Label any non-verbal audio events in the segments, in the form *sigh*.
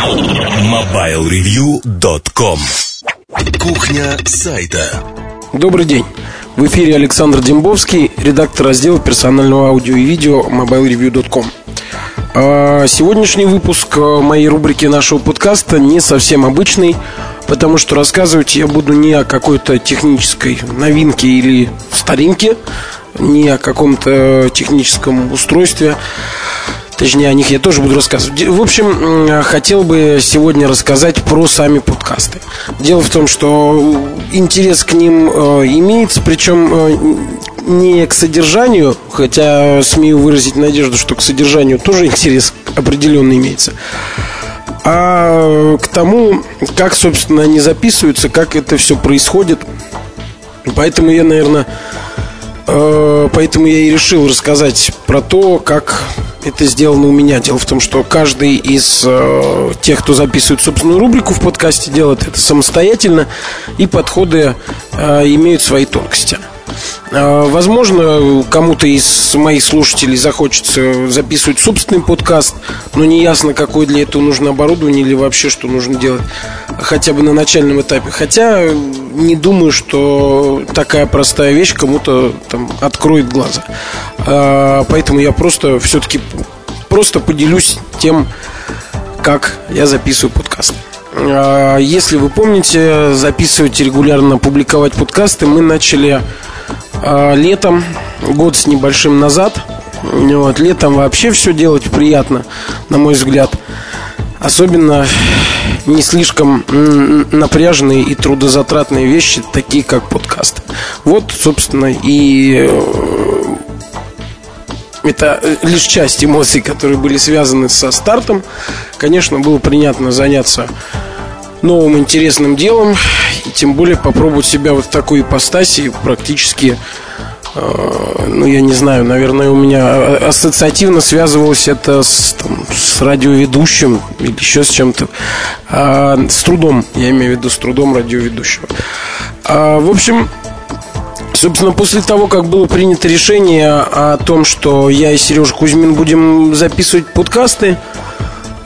MobileReview.com Кухня сайта Добрый день. В эфире Александр Дембовский, редактор раздела персонального аудио и видео mobilereview.com. А, сегодняшний выпуск а, моей рубрики нашего подкаста не совсем обычный, потому что рассказывать я буду не о какой-то технической новинке или старинке, не о каком-то техническом устройстве, Точнее, о них я тоже буду рассказывать. В общем, хотел бы сегодня рассказать про сами подкасты. Дело в том, что интерес к ним э, имеется, причем э, не к содержанию, хотя смею выразить надежду, что к содержанию тоже интерес определенно имеется, а к тому, как, собственно, они записываются, как это все происходит. Поэтому я, наверное, э, поэтому я и решил рассказать про то, как это сделано у меня. Дело в том, что каждый из э, тех, кто записывает собственную рубрику в подкасте, делает это самостоятельно, и подходы э, имеют свои тонкости. Э, возможно, кому-то из моих слушателей захочется записывать собственный подкаст, но не ясно, какое для этого нужно оборудование или вообще что нужно делать хотя бы на начальном этапе. Хотя не думаю, что такая простая вещь кому-то там откроет глаза. Э, поэтому я просто все-таки просто поделюсь тем, как я записываю подкасты. Э, если вы помните, записывать регулярно, публиковать подкасты мы начали а, летом, год с небольшим назад. Вот, летом вообще все делать приятно, на мой взгляд. Особенно не слишком напряженные и трудозатратные вещи, такие как подкасты. Вот, собственно, и э, это лишь часть эмоций, которые были связаны со стартом. Конечно, было приятно заняться новым интересным делом и тем более попробовать себя вот в такой ипостаси практически э, ну, я не знаю, наверное, у меня ассоциативно связывалось это с, там, с радиоведущим или еще с чем-то. А, с трудом, я имею в виду с трудом радиоведущего. А, в общем, собственно, после того, как было принято решение о том, что я и Сережа Кузьмин будем записывать подкасты,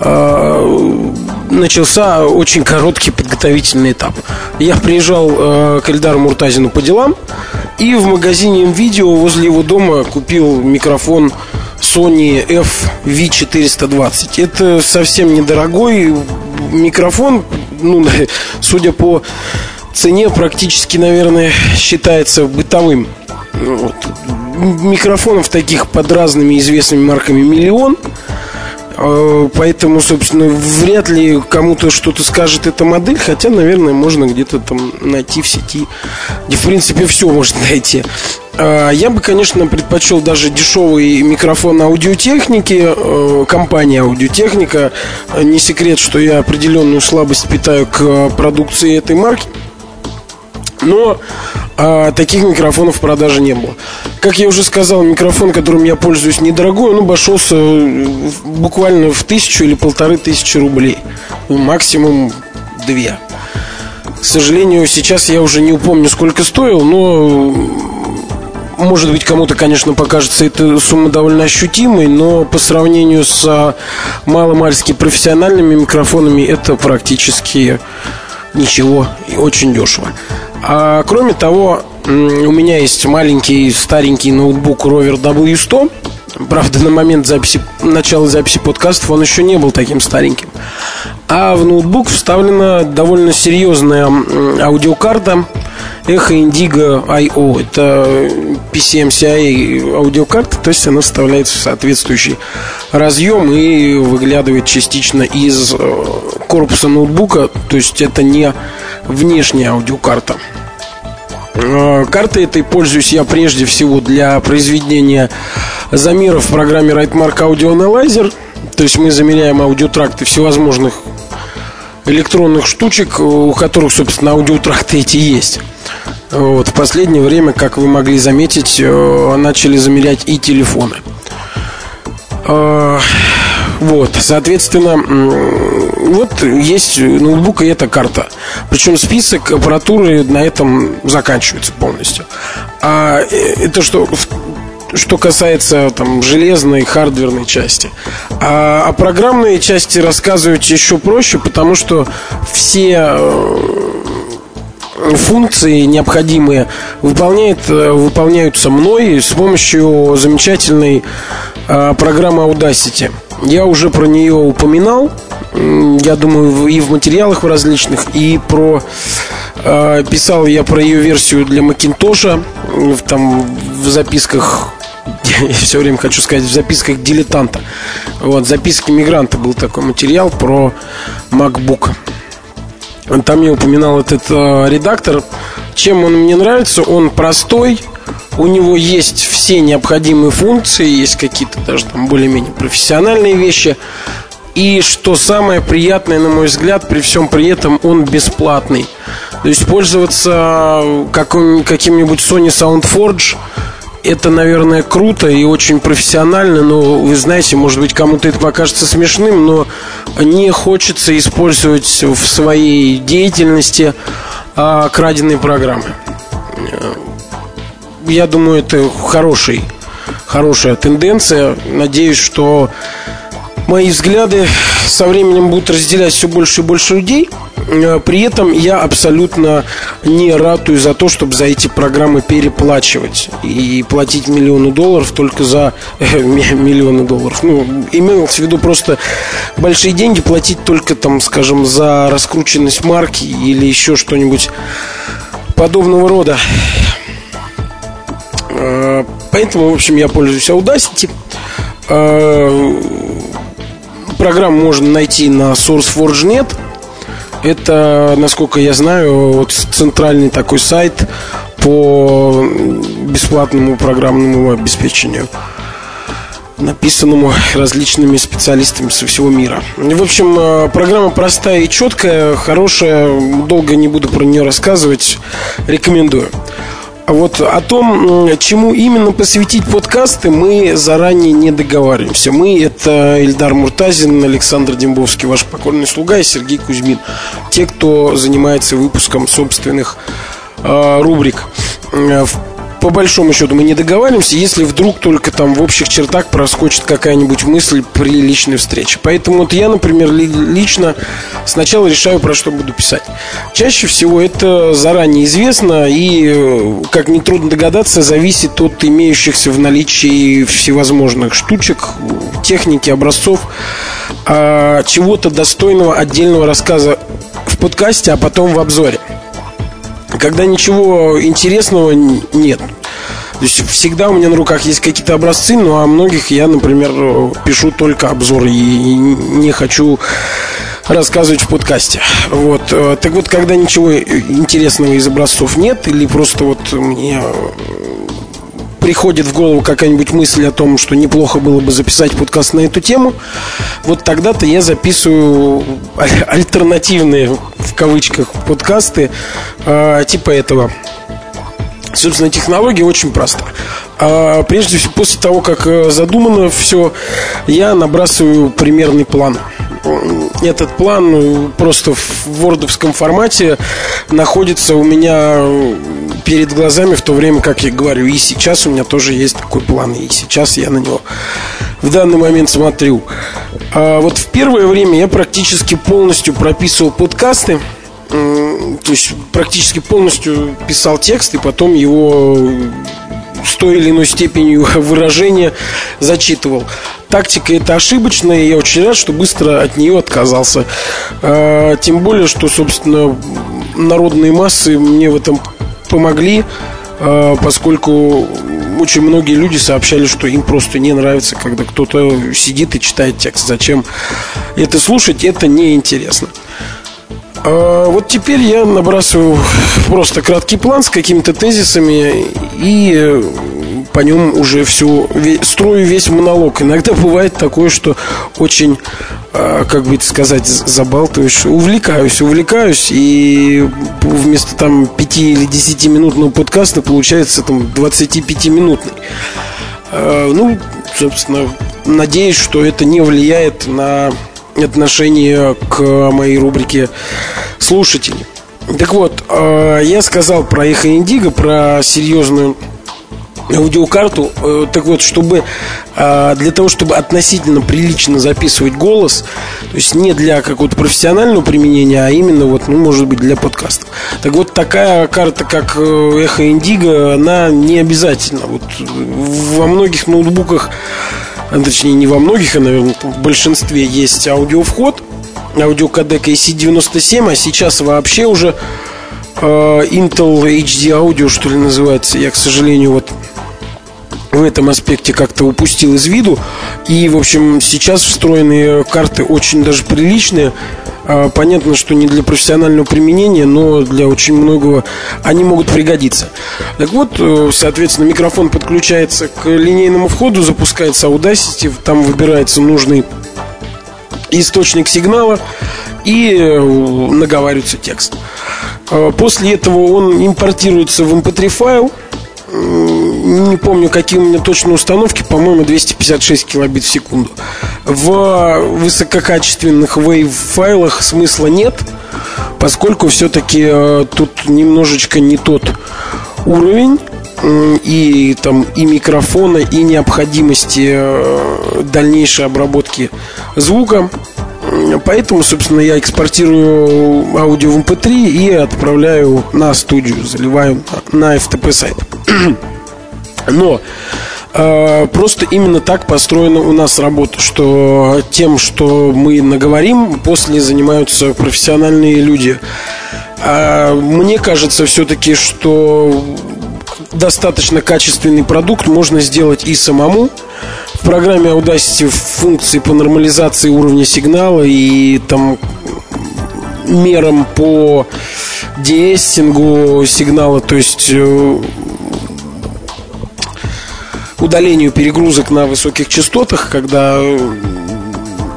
а, начался очень короткий подготовительный этап. Я приезжал э, к Эльдару Муртазину по делам и в магазине видео возле его дома купил микрофон Sony FV420. Это совсем недорогой микрофон, ну, *laughs* судя по цене, практически, наверное, считается бытовым. Вот. Микрофонов таких под разными известными марками миллион – поэтому, собственно, вряд ли кому-то что-то скажет эта модель, хотя, наверное, можно где-то там найти в сети, где, в принципе, все можно найти. Э, я бы, конечно, предпочел даже дешевый микрофон аудиотехники, э, компания аудиотехника. Не секрет, что я определенную слабость питаю к продукции этой марки. Но а, таких микрофонов в продаже не было. Как я уже сказал, микрофон, которым я пользуюсь, недорогой, он обошелся буквально в тысячу или полторы тысячи рублей. Ну, максимум две. К сожалению, сейчас я уже не упомню, сколько стоил, но может быть, кому-то, конечно, покажется эта сумма довольно ощутимой, но по сравнению с маломальски профессиональными микрофонами это практически ничего и очень дешево. А кроме того, у меня есть маленький старенький ноутбук Rover W100. Правда, на момент записи, начала записи подкастов он еще не был таким стареньким. А в ноутбук вставлена довольно серьезная аудиокарта Echo Indigo I.O. Это PCMCIA аудиокарта, то есть она вставляется в соответствующий разъем и выглядывает частично из э, корпуса ноутбука, то есть это не внешняя аудиокарта. Э, картой этой пользуюсь я прежде всего для произведения замеров в программе Rightmark Audio Analyzer. То есть мы замеряем аудиотракты всевозможных электронных штучек, у которых, собственно, аудиотракты эти есть. Вот. В последнее время, как вы могли заметить, э, начали замерять и телефоны. Вот, соответственно, вот есть ноутбук и эта карта. Причем список аппаратуры на этом заканчивается полностью. А э, это что, что касается там железной, хардверной части. А о программной части рассказывать еще проще, потому что все э, функции необходимые выполняет, э, выполняются мной с помощью замечательной программы Audacity. Я уже про нее упоминал, я думаю, и в материалах в различных, и про писал я про ее версию для Макинтоша, там в записках *laughs* я все время хочу сказать, в записках дилетанта. Вот, записки мигранта был такой материал про MacBook. Там я упоминал этот э, редактор. Чем он мне нравится? Он простой, у него есть все необходимые функции, есть какие-то даже там более-менее профессиональные вещи. И что самое приятное, на мой взгляд, при всем при этом он бесплатный. То есть пользоваться каким-нибудь Sony SoundForge это, наверное, круто и очень профессионально, но вы знаете, может быть, кому-то это покажется смешным, но не хочется использовать в своей деятельности а, краденые программы. Я думаю, это хороший, хорошая тенденция. Надеюсь, что мои взгляды со временем будут разделять все больше и больше людей. Э, при этом я абсолютно не ратую за то, чтобы за эти программы переплачивать и платить миллионы долларов только за э, миллионы долларов. Ну, имелось в виду просто большие деньги платить только там, скажем, за раскрученность марки или еще что-нибудь подобного рода. Э, поэтому, в общем, я пользуюсь Audacity. Программу можно найти на SourceForge.net. Это, насколько я знаю, вот центральный такой сайт по бесплатному программному обеспечению написанному различными специалистами со всего мира. В общем, э, программа простая и четкая, хорошая, долго не буду про нее рассказывать, рекомендую. А вот о том, чему именно посвятить подкасты, мы заранее не договариваемся. Мы – это Эльдар Муртазин, Александр Дембовский, ваш покорный слуга, и Сергей Кузьмин. Те, кто занимается выпуском собственных э, рубрик. В по большому счету мы не договариваемся, если вдруг только там в общих чертах проскочит какая-нибудь мысль при личной встрече. Поэтому вот я, например, лично сначала решаю, про что буду писать. Чаще всего это заранее известно и, э, как нетрудно догадаться, зависит от имеющихся в наличии всевозможных штучек, техники, образцов, а, чего-то достойного отдельного рассказа в подкасте, а потом в обзоре когда ничего интересного нет. То есть всегда у меня на руках есть какие-то образцы, но о многих я, например, пишу только обзоры и не хочу рассказывать в подкасте. Вот. Так вот, когда ничего интересного из образцов нет, или просто вот мне приходит в голову какая-нибудь мысль о том, что неплохо было бы записать подкаст на эту тему, вот тогда-то я записываю *laughs* альтернативные, в кавычках, подкасты э, типа этого. Собственно, технология очень проста. А, прежде всего, после того, как э, задумано все, я набрасываю примерный план. Этот план э, просто в вордовском формате находится у меня перед глазами в то время, как я говорю. И сейчас у меня тоже есть такой план. И сейчас я на него в данный момент смотрю. А вот в первое время я практически полностью прописывал подкасты то есть практически полностью писал текст и потом его с той или иной степенью *laughs* выражения зачитывал. Тактика это ошибочная, и я очень рад, что быстро от нее отказался. А, тем более, что, собственно, народные массы мне в этом помогли, а, поскольку очень многие люди сообщали, что им просто не нравится, когда кто-то сидит и читает текст. Зачем это слушать, это неинтересно. А, вот теперь я набрасываю просто краткий план с какими-то тезисами и по нем уже всю строю весь монолог. Иногда *laughs* бывает такое, что очень, а, как бы это сказать, забалтываешь, увлекаюсь, увлекаюсь, и вместо там 5 или 10 минутного подкаста получается там 25-минутный. А, ну, собственно, надеюсь, что это не влияет на отношение к моей рубрике слушателей. Так вот, э, я сказал про Эхо Индиго, про серьезную аудиокарту. Э, так вот, чтобы а, для того, чтобы относительно прилично записывать голос, то есть не для какого-то профессионального применения, а именно вот, ну, может быть, для подкастов. Так вот, такая карта, как э, Эхо Индиго, она не обязательна. Вот во многих ноутбуках, а, точнее, не во многих, а, наверное, в большинстве есть аудиовход, аудиокодек AC97, а сейчас вообще уже э, Intel HD Audio, что ли, называется. Я, к сожалению, вот в этом аспекте как-то упустил из виду. И, в общем, сейчас встроенные карты очень даже приличные. А, понятно, что не для профессионального применения, но для очень многого они могут пригодиться. Так вот, э, соответственно, микрофон подключается к линейному входу, запускается Audacity, там выбирается нужный источник сигнала и э, наговаривается текст. А, после этого он импортируется в MP3 файл – не помню, какие у меня точные установки, по-моему, 256 килобит в секунду. В высококачественных wave-файлах смысла нет, поскольку все-таки э, тут немножечко не тот уровень и там и микрофона, и необходимости э, дальнейшей обработки звука. Поэтому, собственно, я экспортирую аудио в MP3 эм и отправляю на студию, заливаю на FTP сайт. *clears throat* Но э, просто именно так построена у нас работа, что тем, что мы наговорим, после занимаются профессиональные люди. А мне кажется все-таки, что достаточно качественный продукт можно сделать и самому. В программе Audacity функции по нормализации уровня сигнала и там мерам по деэссингу сигнала, то есть э, удалению перегрузок на высоких частотах, когда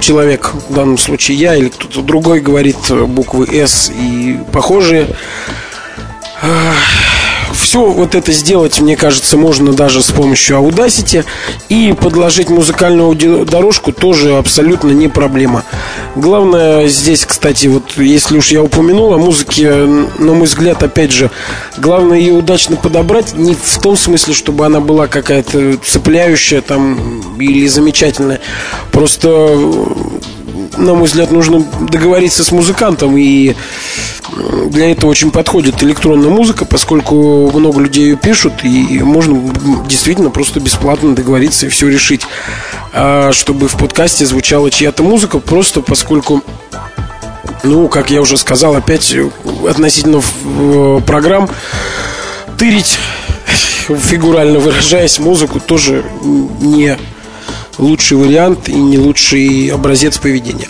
человек, в данном случае я или кто-то другой, говорит буквы S и похожие все вот это сделать, мне кажется, можно даже с помощью Audacity. И подложить музыкальную дорожку тоже абсолютно не проблема. Главное здесь, кстати, вот если уж я упомянул о музыке, на мой взгляд, опять же, главное ее удачно подобрать не в том смысле, чтобы она была какая-то цепляющая там или замечательная. Просто, на мой взгляд, нужно договориться с музыкантом и для этого очень подходит электронная музыка, поскольку много людей ее пишут, и можно действительно просто бесплатно договориться и все решить, чтобы в подкасте звучала чья-то музыка, просто поскольку ну, как я уже сказал, опять относительно э, программ, тырить, *laughs* фигурально выражаясь, музыку тоже не лучший вариант и не лучший образец поведения.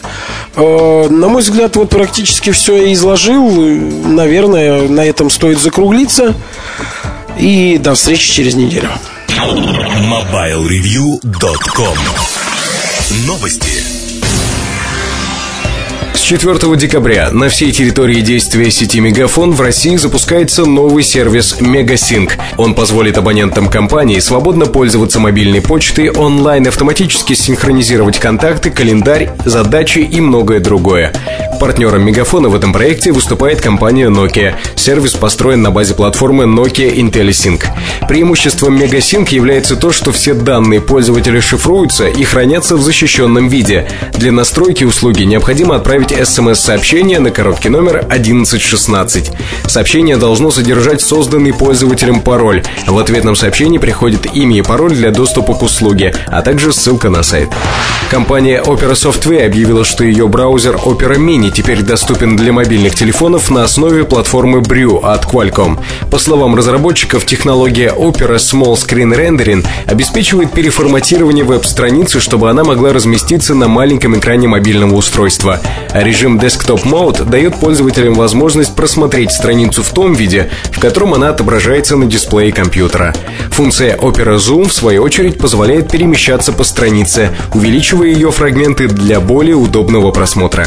Э, на мой взгляд, вот практически все я изложил. Наверное, на этом стоит закруглиться. И до встречи через неделю. MobileReview.com Новости. 4 декабря на всей территории действия сети Мегафон в России запускается новый сервис Мегасинк. Он позволит абонентам компании свободно пользоваться мобильной почтой, онлайн автоматически синхронизировать контакты, календарь, задачи и многое другое. Партнером Мегафона в этом проекте выступает компания Nokia. Сервис построен на базе платформы Nokia IntelliSync. Преимуществом Megasync является то, что все данные пользователя шифруются и хранятся в защищенном виде. Для настройки услуги необходимо отправить смс-сообщение на короткий номер 1116. Сообщение должно содержать созданный пользователем пароль. В ответном сообщении приходит имя и пароль для доступа к услуге, а также ссылка на сайт. Компания Opera Software объявила, что ее браузер Opera Mini теперь доступен для мобильных телефонов на основе платформы Brew от Qualcomm. По словам разработчиков, технология Opera Small Screen Rendering обеспечивает переформатирование веб-страницы, чтобы она могла разместиться на маленьком экране мобильного устройства. Режим Desktop Mode дает пользователям возможность просмотреть страницу в том виде, в котором она отображается на дисплее компьютера. Функция Opera Zoom, в свою очередь, позволяет перемещаться по странице, увеличивая ее фрагменты для более удобного просмотра.